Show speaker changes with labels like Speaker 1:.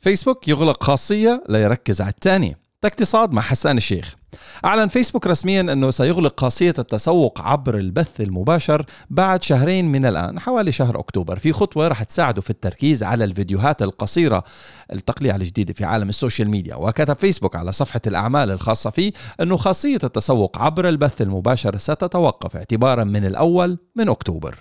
Speaker 1: فيسبوك يغلق خاصية ليركز على الثانية اقتصاد مع حسان الشيخ. أعلن فيسبوك رسميا أنه سيغلق خاصية التسوق عبر البث المباشر بعد شهرين من الآن حوالي شهر أكتوبر. في خطوة رح تساعده في التركيز على الفيديوهات القصيرة التقليعة الجديدة في عالم ال social media. وكتب فيسبوك على صفحة الأعمال الخاصة فيه أنه خاصية التسوق عبر البث المباشر ستتوقف اعتبارا من الأول من أكتوبر.